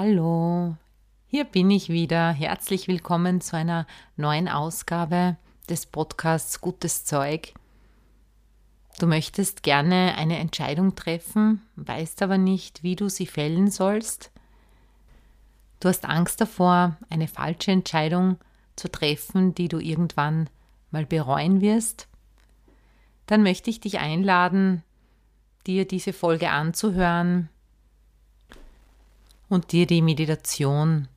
Hallo, hier bin ich wieder. Herzlich willkommen zu einer neuen Ausgabe des Podcasts Gutes Zeug. Du möchtest gerne eine Entscheidung treffen, weißt aber nicht, wie du sie fällen sollst. Du hast Angst davor, eine falsche Entscheidung zu treffen, die du irgendwann mal bereuen wirst. Dann möchte ich dich einladen, dir diese Folge anzuhören und dir die Meditation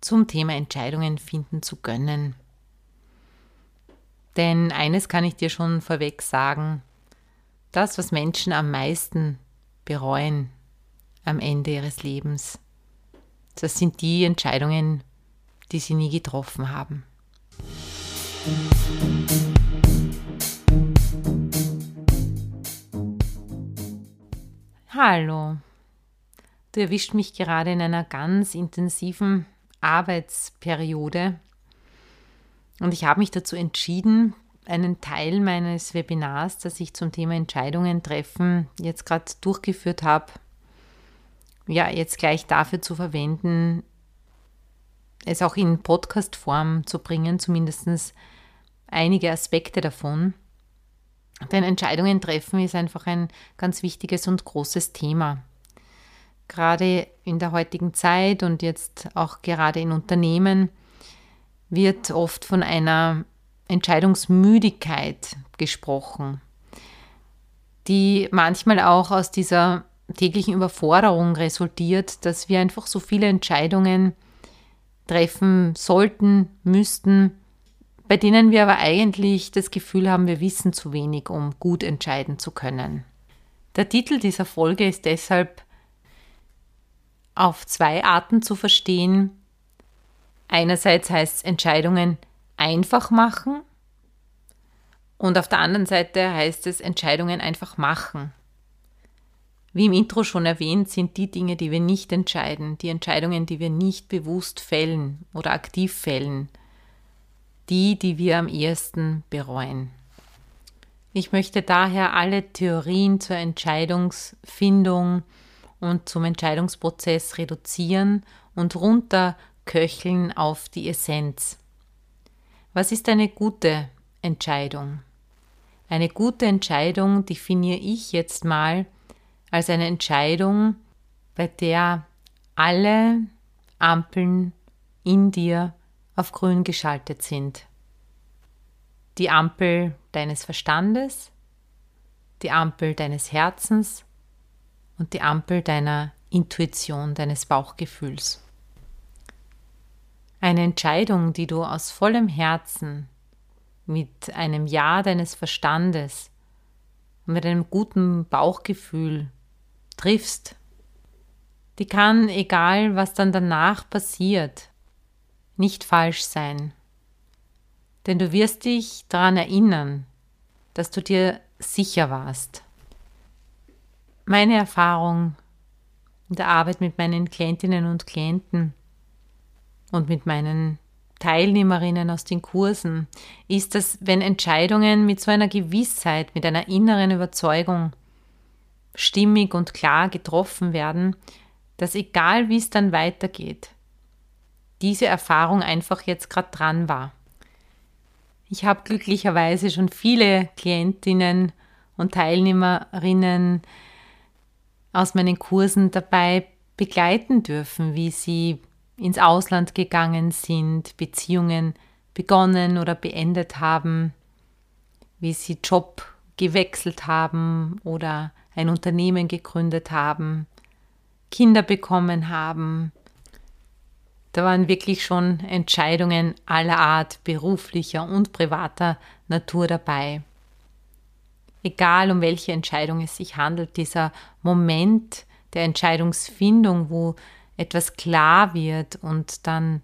zum Thema Entscheidungen finden zu gönnen. Denn eines kann ich dir schon vorweg sagen, das, was Menschen am meisten bereuen am Ende ihres Lebens, das sind die Entscheidungen, die sie nie getroffen haben. Hallo, du erwischt mich gerade in einer ganz intensiven Arbeitsperiode und ich habe mich dazu entschieden, einen Teil meines Webinars, das ich zum Thema Entscheidungen treffen jetzt gerade durchgeführt habe, ja, jetzt gleich dafür zu verwenden, es auch in Podcast-Form zu bringen, zumindest einige Aspekte davon. Denn Entscheidungen treffen ist einfach ein ganz wichtiges und großes Thema. Gerade in der heutigen Zeit und jetzt auch gerade in Unternehmen wird oft von einer Entscheidungsmüdigkeit gesprochen, die manchmal auch aus dieser täglichen Überforderung resultiert, dass wir einfach so viele Entscheidungen treffen sollten, müssten, bei denen wir aber eigentlich das Gefühl haben, wir wissen zu wenig, um gut entscheiden zu können. Der Titel dieser Folge ist deshalb auf zwei Arten zu verstehen. Einerseits heißt es Entscheidungen einfach machen und auf der anderen Seite heißt es Entscheidungen einfach machen. Wie im Intro schon erwähnt, sind die Dinge, die wir nicht entscheiden, die Entscheidungen, die wir nicht bewusst fällen oder aktiv fällen, die, die wir am ehesten bereuen. Ich möchte daher alle Theorien zur Entscheidungsfindung und zum Entscheidungsprozess reduzieren und runterköcheln auf die Essenz. Was ist eine gute Entscheidung? Eine gute Entscheidung definiere ich jetzt mal als eine Entscheidung, bei der alle Ampeln in dir auf grün geschaltet sind. Die Ampel deines Verstandes, die Ampel deines Herzens und die Ampel deiner Intuition, deines Bauchgefühls. Eine Entscheidung, die du aus vollem Herzen, mit einem Ja deines Verstandes und mit einem guten Bauchgefühl triffst, die kann, egal was dann danach passiert, nicht falsch sein. Denn du wirst dich daran erinnern, dass du dir sicher warst. Meine Erfahrung in der Arbeit mit meinen Klientinnen und Klienten und mit meinen Teilnehmerinnen aus den Kursen ist, dass wenn Entscheidungen mit so einer Gewissheit, mit einer inneren Überzeugung stimmig und klar getroffen werden, dass egal wie es dann weitergeht, diese Erfahrung einfach jetzt gerade dran war. Ich habe glücklicherweise schon viele Klientinnen und Teilnehmerinnen aus meinen Kursen dabei begleiten dürfen, wie sie ins Ausland gegangen sind, Beziehungen begonnen oder beendet haben, wie sie Job gewechselt haben oder ein Unternehmen gegründet haben, Kinder bekommen haben. Da waren wirklich schon Entscheidungen aller Art, beruflicher und privater Natur dabei. Egal um welche Entscheidung es sich handelt, dieser Moment der Entscheidungsfindung, wo etwas klar wird und dann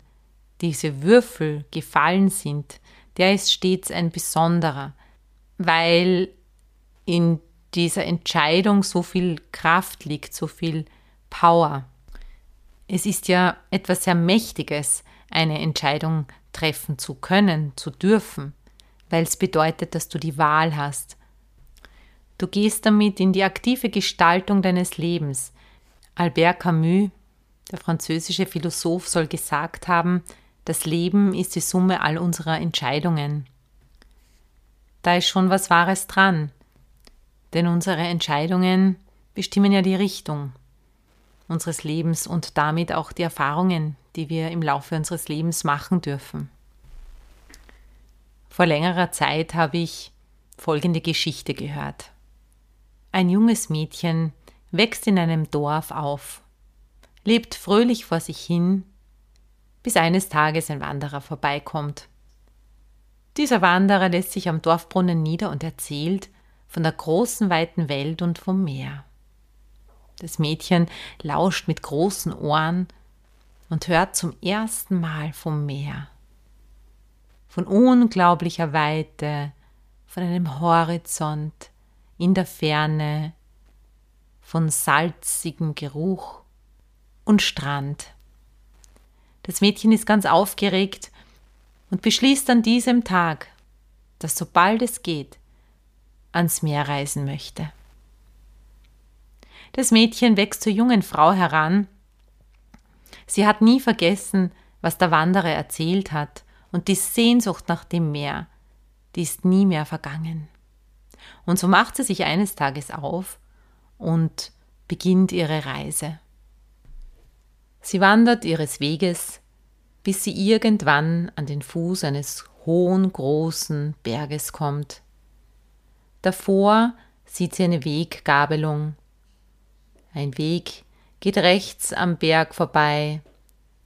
diese Würfel gefallen sind, der ist stets ein besonderer, weil in dieser Entscheidung so viel Kraft liegt, so viel Power. Es ist ja etwas sehr Mächtiges, eine Entscheidung treffen zu können, zu dürfen, weil es bedeutet, dass du die Wahl hast. Du gehst damit in die aktive Gestaltung deines Lebens. Albert Camus, der französische Philosoph, soll gesagt haben, das Leben ist die Summe all unserer Entscheidungen. Da ist schon was Wahres dran, denn unsere Entscheidungen bestimmen ja die Richtung unseres Lebens und damit auch die Erfahrungen, die wir im Laufe unseres Lebens machen dürfen. Vor längerer Zeit habe ich folgende Geschichte gehört. Ein junges Mädchen wächst in einem Dorf auf, lebt fröhlich vor sich hin bis eines Tages ein Wanderer vorbeikommt. Dieser Wanderer lässt sich am Dorfbrunnen nieder und erzählt von der großen weiten Welt und vom Meer. Das Mädchen lauscht mit großen Ohren und hört zum ersten Mal vom Meer. Von unglaublicher Weite, von einem Horizont in der Ferne, von salzigem Geruch und Strand. Das Mädchen ist ganz aufgeregt und beschließt an diesem Tag, dass sobald es geht, ans Meer reisen möchte. Das Mädchen wächst zur jungen Frau heran. Sie hat nie vergessen, was der Wanderer erzählt hat, und die Sehnsucht nach dem Meer, die ist nie mehr vergangen. Und so macht sie sich eines Tages auf und beginnt ihre Reise. Sie wandert ihres Weges, bis sie irgendwann an den Fuß eines hohen, großen Berges kommt. Davor sieht sie eine Weggabelung. Ein Weg geht rechts am Berg vorbei,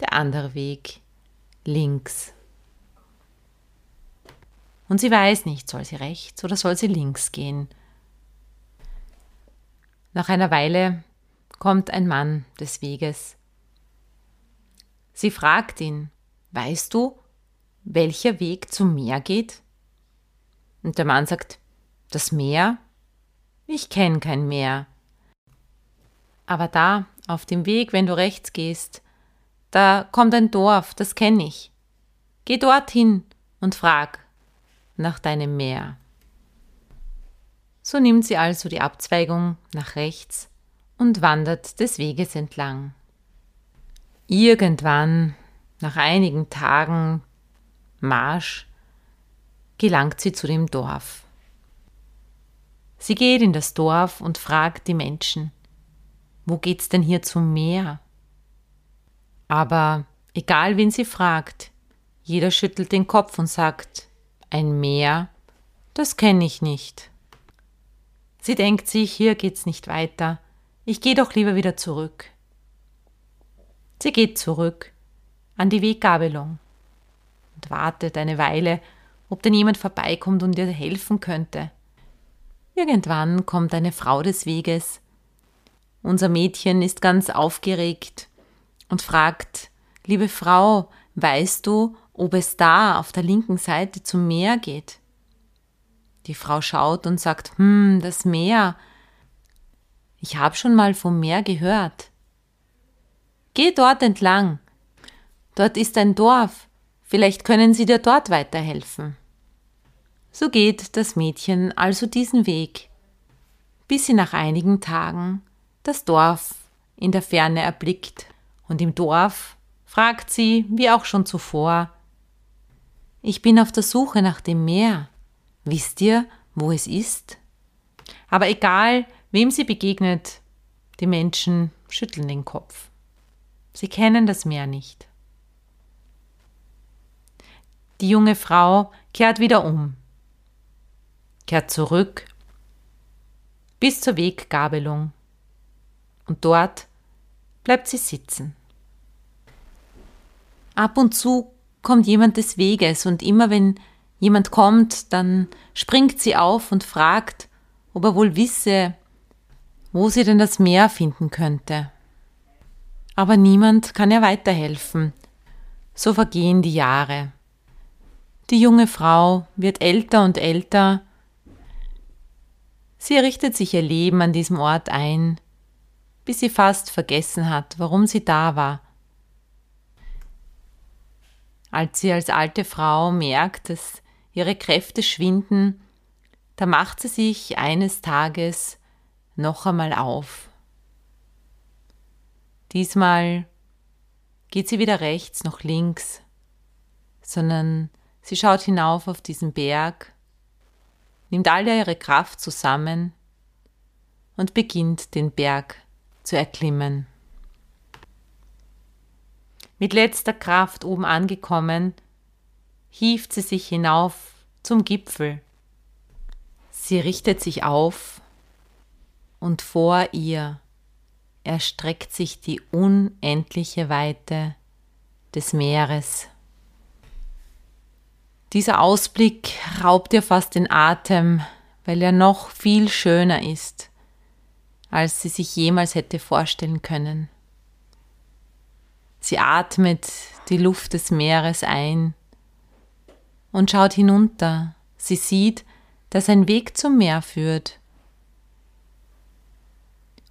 der andere Weg links. Und sie weiß nicht, soll sie rechts oder soll sie links gehen. Nach einer Weile kommt ein Mann des Weges. Sie fragt ihn, weißt du, welcher Weg zum Meer geht? Und der Mann sagt, das Meer? Ich kenne kein Meer. Aber da, auf dem Weg, wenn du rechts gehst, da kommt ein Dorf, das kenne ich. Geh dorthin und frag nach deinem Meer. So nimmt sie also die Abzweigung nach rechts und wandert des Weges entlang. Irgendwann, nach einigen Tagen Marsch, gelangt sie zu dem Dorf. Sie geht in das Dorf und fragt die Menschen, wo geht's denn hier zum Meer? Aber egal wen sie fragt, jeder schüttelt den Kopf und sagt, ein Meer, das kenne ich nicht. Sie denkt sich, hier geht's nicht weiter, ich gehe doch lieber wieder zurück. Sie geht zurück an die Weggabelung und wartet eine Weile, ob denn jemand vorbeikommt und ihr helfen könnte. Irgendwann kommt eine Frau des Weges. Unser Mädchen ist ganz aufgeregt und fragt, liebe Frau, weißt du, ob es da auf der linken Seite zum Meer geht? Die Frau schaut und sagt, hm, das Meer. Ich habe schon mal vom Meer gehört. Geh dort entlang. Dort ist ein Dorf. Vielleicht können sie dir dort weiterhelfen. So geht das Mädchen also diesen Weg, bis sie nach einigen Tagen das Dorf in der Ferne erblickt, und im Dorf fragt sie, wie auch schon zuvor, Ich bin auf der Suche nach dem Meer. Wisst ihr, wo es ist? Aber egal, wem sie begegnet, die Menschen schütteln den Kopf. Sie kennen das Meer nicht. Die junge Frau kehrt wieder um, kehrt zurück bis zur Weggabelung und dort bleibt sie sitzen. Ab und zu kommt jemand des Weges und immer wenn jemand kommt, dann springt sie auf und fragt, ob er wohl wisse, wo sie denn das Meer finden könnte. Aber niemand kann ihr weiterhelfen. So vergehen die Jahre. Die junge Frau wird älter und älter. Sie richtet sich ihr Leben an diesem Ort ein, bis sie fast vergessen hat, warum sie da war. Als sie als alte Frau merkt, dass ihre Kräfte schwinden, da macht sie sich eines Tages noch einmal auf. Diesmal geht sie weder rechts noch links, sondern Sie schaut hinauf auf diesen Berg, nimmt alle ihre Kraft zusammen und beginnt den Berg zu erklimmen. Mit letzter Kraft oben angekommen, hieft sie sich hinauf zum Gipfel. Sie richtet sich auf und vor ihr erstreckt sich die unendliche Weite des Meeres. Dieser Ausblick raubt ihr fast den Atem, weil er noch viel schöner ist, als sie sich jemals hätte vorstellen können. Sie atmet die Luft des Meeres ein und schaut hinunter. Sie sieht, dass ein Weg zum Meer führt.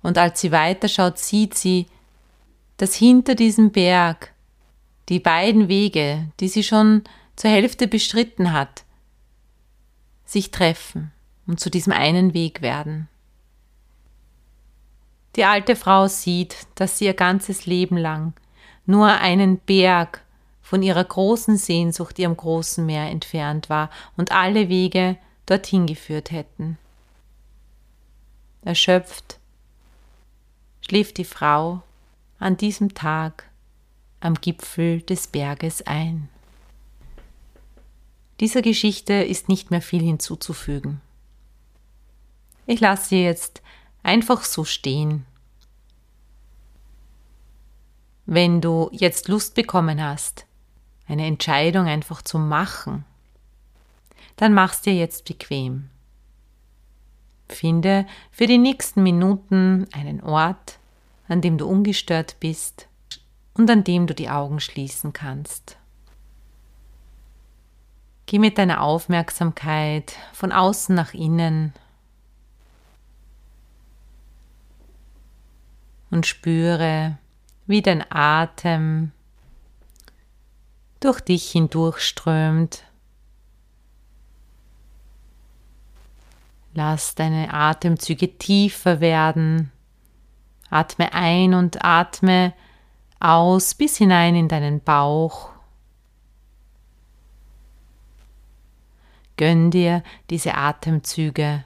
Und als sie weiterschaut, sieht sie, dass hinter diesem Berg die beiden Wege, die sie schon zur Hälfte bestritten hat, sich treffen und zu diesem einen Weg werden. Die alte Frau sieht, dass sie ihr ganzes Leben lang nur einen Berg von ihrer großen Sehnsucht, ihrem großen Meer entfernt war und alle Wege dorthin geführt hätten. Erschöpft schläft die Frau an diesem Tag am Gipfel des Berges ein. Dieser Geschichte ist nicht mehr viel hinzuzufügen. Ich lasse sie jetzt einfach so stehen. Wenn du jetzt Lust bekommen hast, eine Entscheidung einfach zu machen, dann mach's dir jetzt bequem. Finde für die nächsten Minuten einen Ort, an dem du ungestört bist und an dem du die Augen schließen kannst. Geh mit deiner Aufmerksamkeit von außen nach innen und spüre, wie dein Atem durch dich hindurchströmt. Lass deine Atemzüge tiefer werden. Atme ein und atme aus bis hinein in deinen Bauch. Gönn dir diese Atemzüge.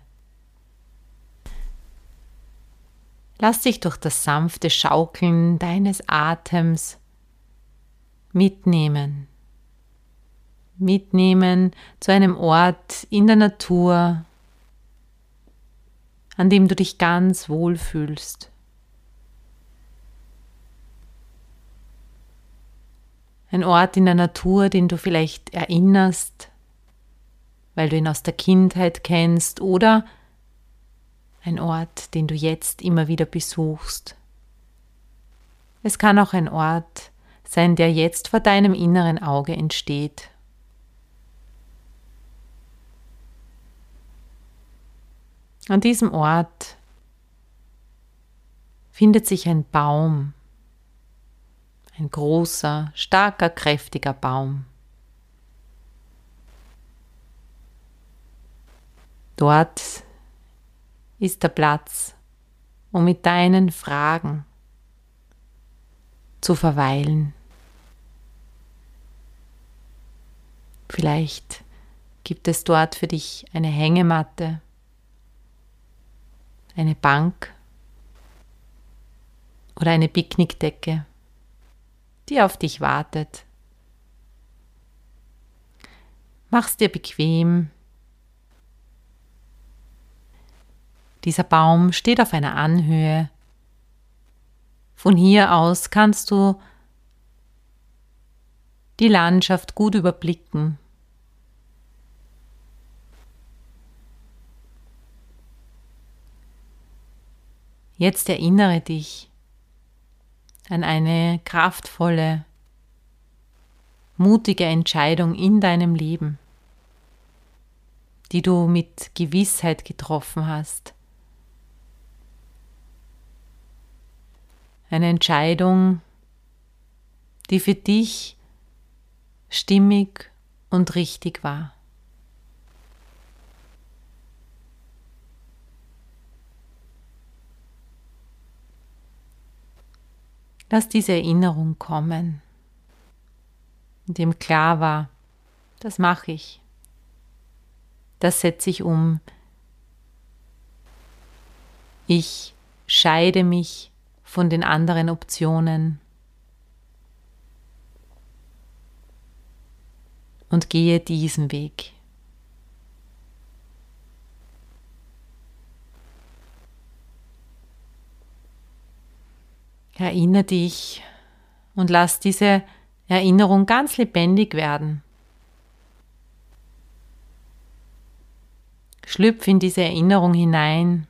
Lass dich durch das sanfte Schaukeln deines Atems mitnehmen. Mitnehmen zu einem Ort in der Natur, an dem du dich ganz wohl fühlst. Ein Ort in der Natur, den du vielleicht erinnerst, weil du ihn aus der Kindheit kennst oder ein Ort, den du jetzt immer wieder besuchst. Es kann auch ein Ort sein, der jetzt vor deinem inneren Auge entsteht. An diesem Ort findet sich ein Baum, ein großer, starker, kräftiger Baum. Dort ist der Platz, um mit deinen Fragen zu verweilen. Vielleicht gibt es dort für dich eine Hängematte, eine Bank oder eine Picknickdecke, die auf dich wartet. Mach's dir bequem Dieser Baum steht auf einer Anhöhe. Von hier aus kannst du die Landschaft gut überblicken. Jetzt erinnere dich an eine kraftvolle, mutige Entscheidung in deinem Leben, die du mit Gewissheit getroffen hast. Eine Entscheidung, die für dich stimmig und richtig war. Lass diese Erinnerung kommen, in dem klar war, das mache ich, das setze ich um. Ich scheide mich von den anderen Optionen und gehe diesen Weg. Erinnere dich und lass diese Erinnerung ganz lebendig werden. Schlüpf in diese Erinnerung hinein.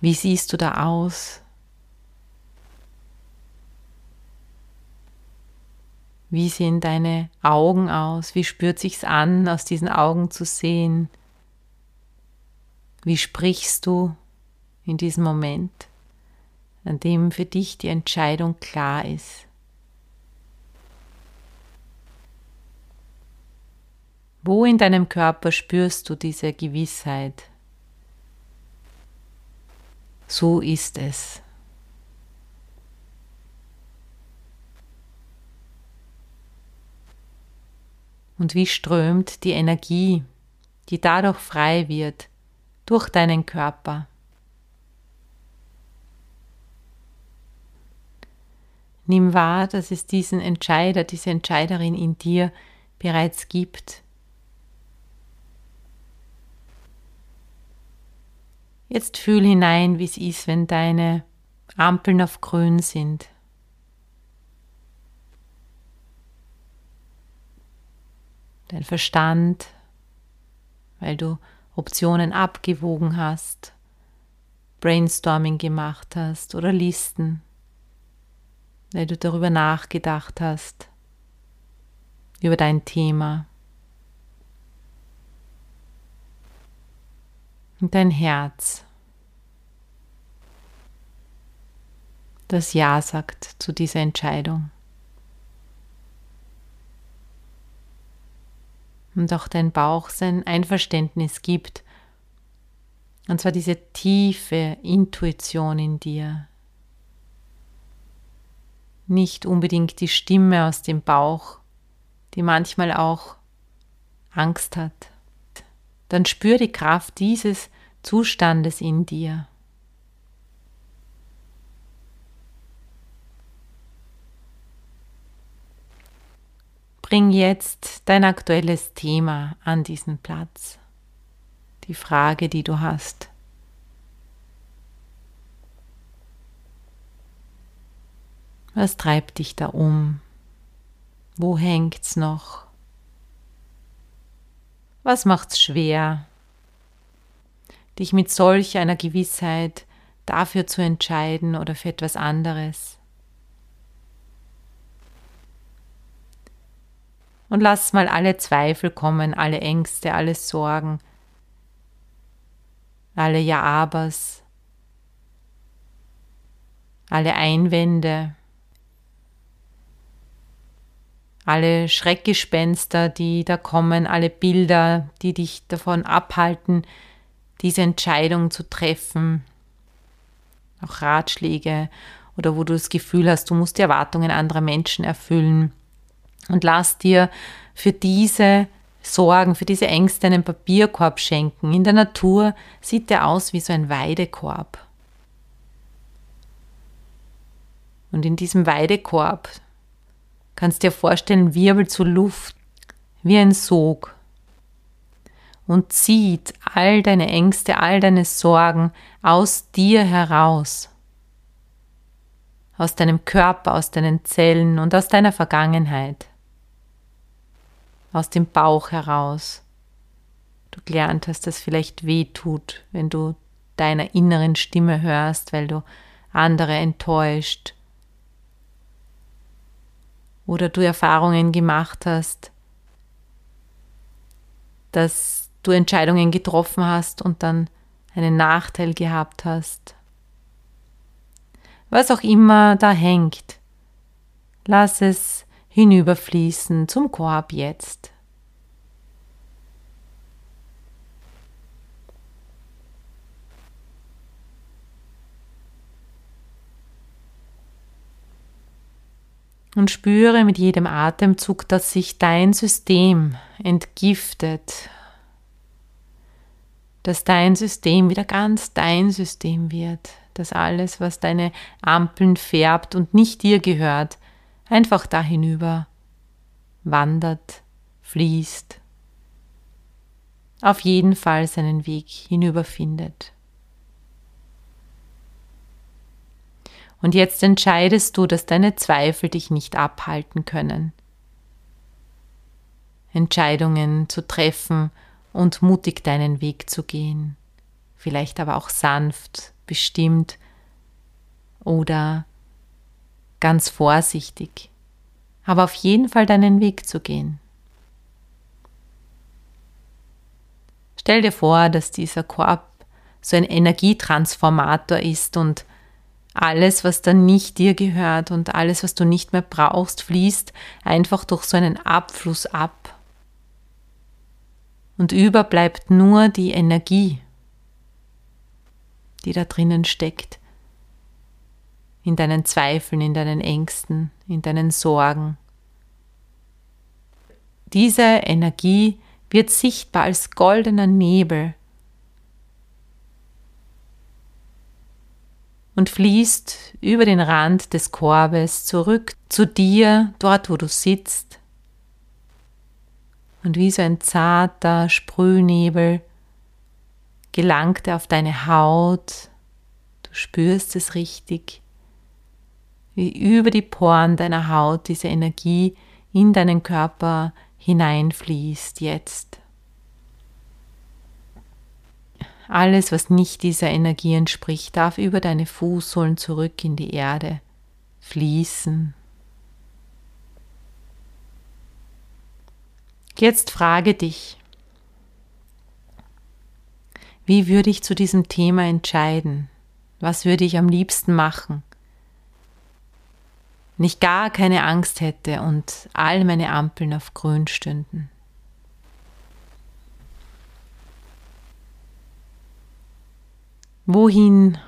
Wie siehst du da aus? Wie sehen deine Augen aus? Wie spürt sich's an, aus diesen Augen zu sehen? Wie sprichst du? in diesem Moment, an dem für dich die Entscheidung klar ist. Wo in deinem Körper spürst du diese Gewissheit? So ist es. Und wie strömt die Energie, die dadurch frei wird, durch deinen Körper? Nimm wahr, dass es diesen Entscheider, diese Entscheiderin in dir bereits gibt. Jetzt fühl hinein, wie es ist, wenn deine Ampeln auf grün sind. Dein Verstand, weil du Optionen abgewogen hast, Brainstorming gemacht hast oder Listen weil du darüber nachgedacht hast, über dein Thema. Und dein Herz, das Ja sagt zu dieser Entscheidung. Und auch dein Bauch sein Einverständnis gibt. Und zwar diese tiefe Intuition in dir, nicht unbedingt die Stimme aus dem Bauch, die manchmal auch Angst hat. Dann spür die Kraft dieses Zustandes in dir. Bring jetzt dein aktuelles Thema an diesen Platz, die Frage, die du hast. Was treibt dich da um? Wo hängt's noch? Was macht's schwer, dich mit solch einer Gewissheit dafür zu entscheiden oder für etwas anderes? Und lass mal alle Zweifel kommen, alle Ängste, alle Sorgen, alle Ja-Abers, alle Einwände, alle Schreckgespenster, die da kommen, alle Bilder, die dich davon abhalten, diese Entscheidung zu treffen, auch Ratschläge oder wo du das Gefühl hast, du musst die Erwartungen anderer Menschen erfüllen. Und lass dir für diese Sorgen, für diese Ängste einen Papierkorb schenken. In der Natur sieht der aus wie so ein Weidekorb. Und in diesem Weidekorb, kannst dir vorstellen, wirbelt so Luft wie ein Sog. Und zieht all deine Ängste, all deine Sorgen aus dir heraus, aus deinem Körper, aus deinen Zellen und aus deiner Vergangenheit, aus dem Bauch heraus. du gelernt hast, das vielleicht weh tut, wenn du deiner inneren Stimme hörst, weil du andere enttäuscht oder du Erfahrungen gemacht hast, dass du Entscheidungen getroffen hast und dann einen Nachteil gehabt hast. Was auch immer da hängt, lass es hinüberfließen zum Korb jetzt. Und spüre mit jedem Atemzug, dass sich dein System entgiftet, dass dein System wieder ganz dein System wird, dass alles, was deine Ampeln färbt und nicht dir gehört, einfach da hinüber wandert, fließt, auf jeden Fall seinen Weg hinüber findet. Und jetzt entscheidest du, dass deine Zweifel dich nicht abhalten können. Entscheidungen zu treffen und mutig deinen Weg zu gehen. Vielleicht aber auch sanft, bestimmt oder ganz vorsichtig. Aber auf jeden Fall deinen Weg zu gehen. Stell dir vor, dass dieser Korb so ein Energietransformator ist und alles, was dann nicht dir gehört und alles, was du nicht mehr brauchst, fließt einfach durch so einen Abfluss ab. Und über bleibt nur die Energie, die da drinnen steckt. In deinen Zweifeln, in deinen Ängsten, in deinen Sorgen. Diese Energie wird sichtbar als goldener Nebel und fließt über den Rand des Korbes zurück zu dir, dort wo du sitzt. Und wie so ein zarter Sprühnebel gelangt er auf deine Haut. Du spürst es richtig, wie über die Poren deiner Haut diese Energie in deinen Körper hineinfließt jetzt. Alles, was nicht dieser Energie entspricht, darf über deine Fußsohlen zurück in die Erde fließen. Jetzt frage dich, wie würde ich zu diesem Thema entscheiden? Was würde ich am liebsten machen? Wenn ich gar keine Angst hätte und all meine Ampeln auf grün stünden. Wohin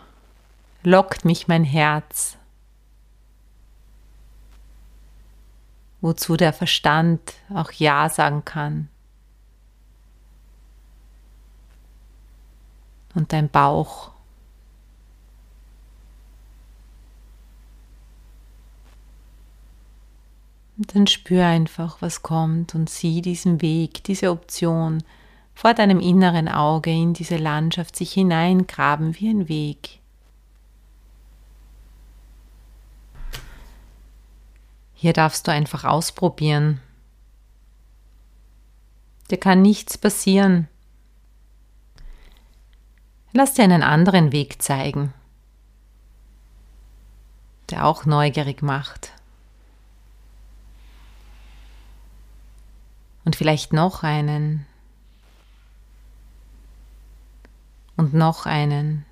lockt mich mein Herz? Wozu der Verstand auch Ja sagen kann. Und dein Bauch. Und dann spür einfach, was kommt und sieh diesen Weg, diese Option, vor deinem inneren Auge in diese Landschaft sich hineingraben wie ein Weg. Hier darfst du einfach ausprobieren. Dir kann nichts passieren. Lass dir einen anderen Weg zeigen, der auch neugierig macht. Und vielleicht noch einen, und noch einen.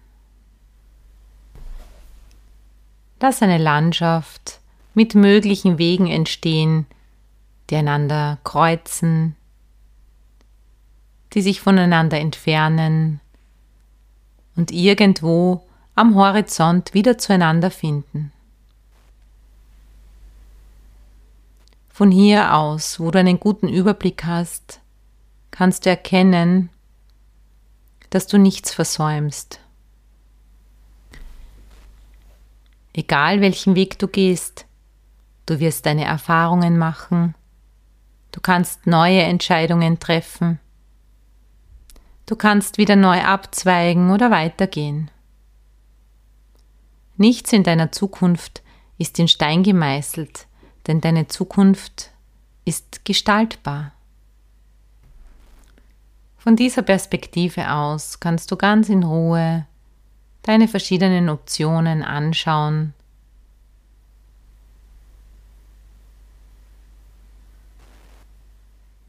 Lass eine Landschaft mit möglichen Wegen entstehen, die einander kreuzen, die sich voneinander entfernen und irgendwo am Horizont wieder zueinander finden. Von hier aus, wo du einen guten Überblick hast, kannst du erkennen, dass du nichts versäumst. Egal welchen Weg du gehst, du wirst deine Erfahrungen machen, du kannst neue Entscheidungen treffen, du kannst wieder neu abzweigen oder weitergehen. Nichts in deiner Zukunft ist in Stein gemeißelt, denn deine Zukunft ist gestaltbar. Von dieser Perspektive aus kannst du ganz in Ruhe deine verschiedenen Optionen anschauen.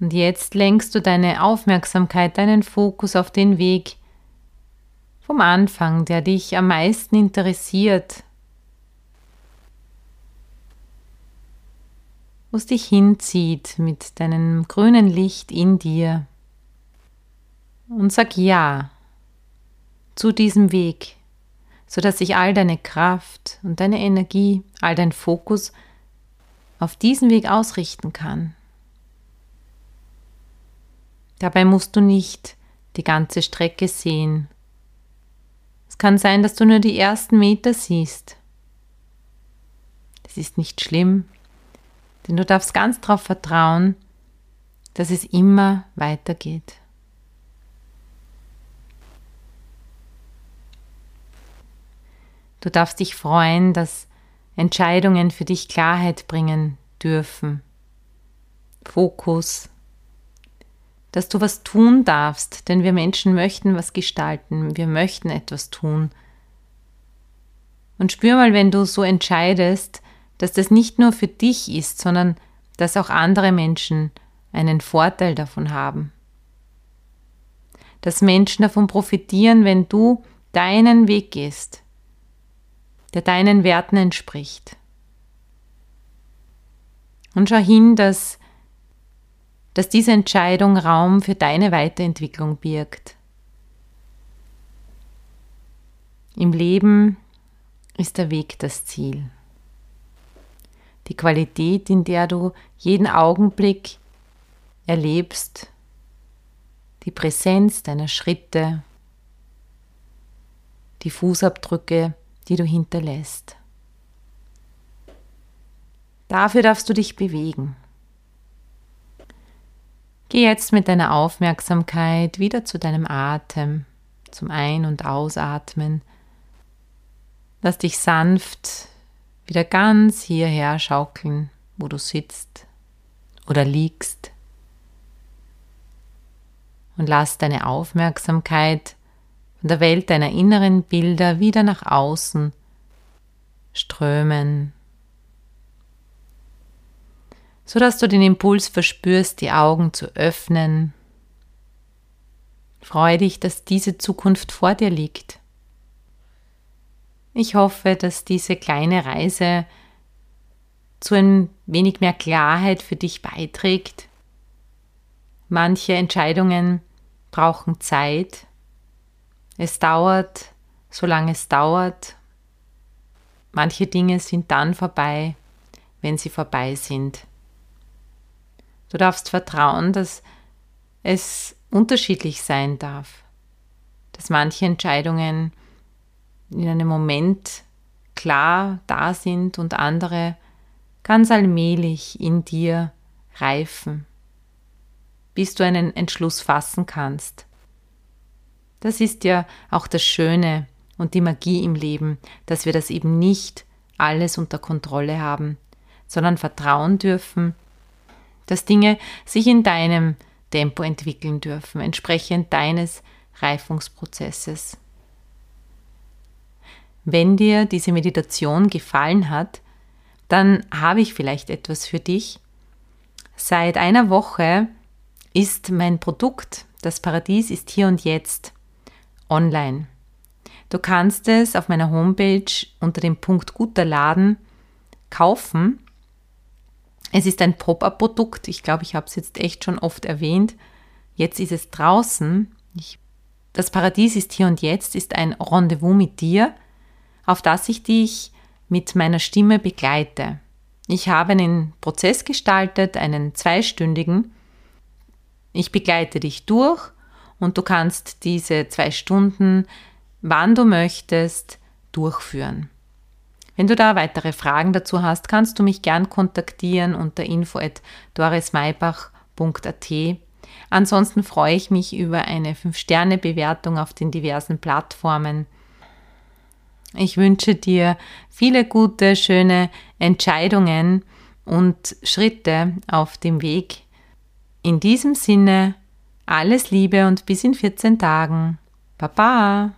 Und jetzt lenkst du deine Aufmerksamkeit, deinen Fokus auf den Weg vom Anfang, der dich am meisten interessiert, wo es dich hinzieht mit deinem grünen Licht in dir. Und sag Ja zu diesem Weg, sodass sich all deine Kraft und deine Energie, all dein Fokus auf diesen Weg ausrichten kann. Dabei musst du nicht die ganze Strecke sehen. Es kann sein, dass du nur die ersten Meter siehst. Das ist nicht schlimm, denn du darfst ganz darauf vertrauen, dass es immer weitergeht. Du darfst dich freuen, dass Entscheidungen für dich Klarheit bringen dürfen. Fokus. Dass du was tun darfst, denn wir Menschen möchten was gestalten, wir möchten etwas tun. Und spür mal, wenn du so entscheidest, dass das nicht nur für dich ist, sondern dass auch andere Menschen einen Vorteil davon haben. Dass Menschen davon profitieren, wenn du deinen Weg gehst, der deinen Werten entspricht. Und schau hin, dass, dass diese Entscheidung Raum für deine Weiterentwicklung birgt. Im Leben ist der Weg das Ziel die Qualität, in der du jeden Augenblick erlebst, die Präsenz deiner Schritte, die Fußabdrücke, die du hinterlässt. Dafür darfst du dich bewegen. Geh jetzt mit deiner Aufmerksamkeit wieder zu deinem Atem, zum Ein- und Ausatmen. Lass dich sanft wieder ganz hierher schaukeln, wo du sitzt oder liegst. Und lass deine Aufmerksamkeit von der Welt deiner inneren Bilder wieder nach außen strömen, sodass du den Impuls verspürst, die Augen zu öffnen. Freue dich, dass diese Zukunft vor dir liegt. Ich hoffe, dass diese kleine Reise zu ein wenig mehr Klarheit für dich beiträgt. Manche Entscheidungen brauchen Zeit. Es dauert, solange es dauert. Manche Dinge sind dann vorbei, wenn sie vorbei sind. Du darfst vertrauen, dass es unterschiedlich sein darf, dass manche Entscheidungen in einem Moment klar da sind und andere ganz allmählich in dir reifen, bis du einen Entschluss fassen kannst. Das ist ja auch das Schöne und die Magie im Leben, dass wir das eben nicht alles unter Kontrolle haben, sondern vertrauen dürfen, dass Dinge sich in deinem Tempo entwickeln dürfen, entsprechend deines Reifungsprozesses. Wenn dir diese Meditation gefallen hat, dann habe ich vielleicht etwas für dich. Seit einer Woche ist mein Produkt, das Paradies ist hier und jetzt, online. Du kannst es auf meiner Homepage unter dem Punkt guter Laden kaufen. Es ist ein Pop-up-Produkt. Ich glaube, ich habe es jetzt echt schon oft erwähnt. Jetzt ist es draußen. Ich, das Paradies ist hier und jetzt ist ein Rendezvous mit dir auf das ich dich mit meiner Stimme begleite. Ich habe einen Prozess gestaltet, einen zweistündigen. Ich begleite dich durch und du kannst diese zwei Stunden, wann du möchtest, durchführen. Wenn du da weitere Fragen dazu hast, kannst du mich gern kontaktieren unter info@dorismaibach.at. Ansonsten freue ich mich über eine 5-Sterne-Bewertung auf den diversen Plattformen ich wünsche dir viele gute, schöne Entscheidungen und Schritte auf dem Weg. In diesem Sinne, Alles Liebe und bis in 14 Tagen. Baba!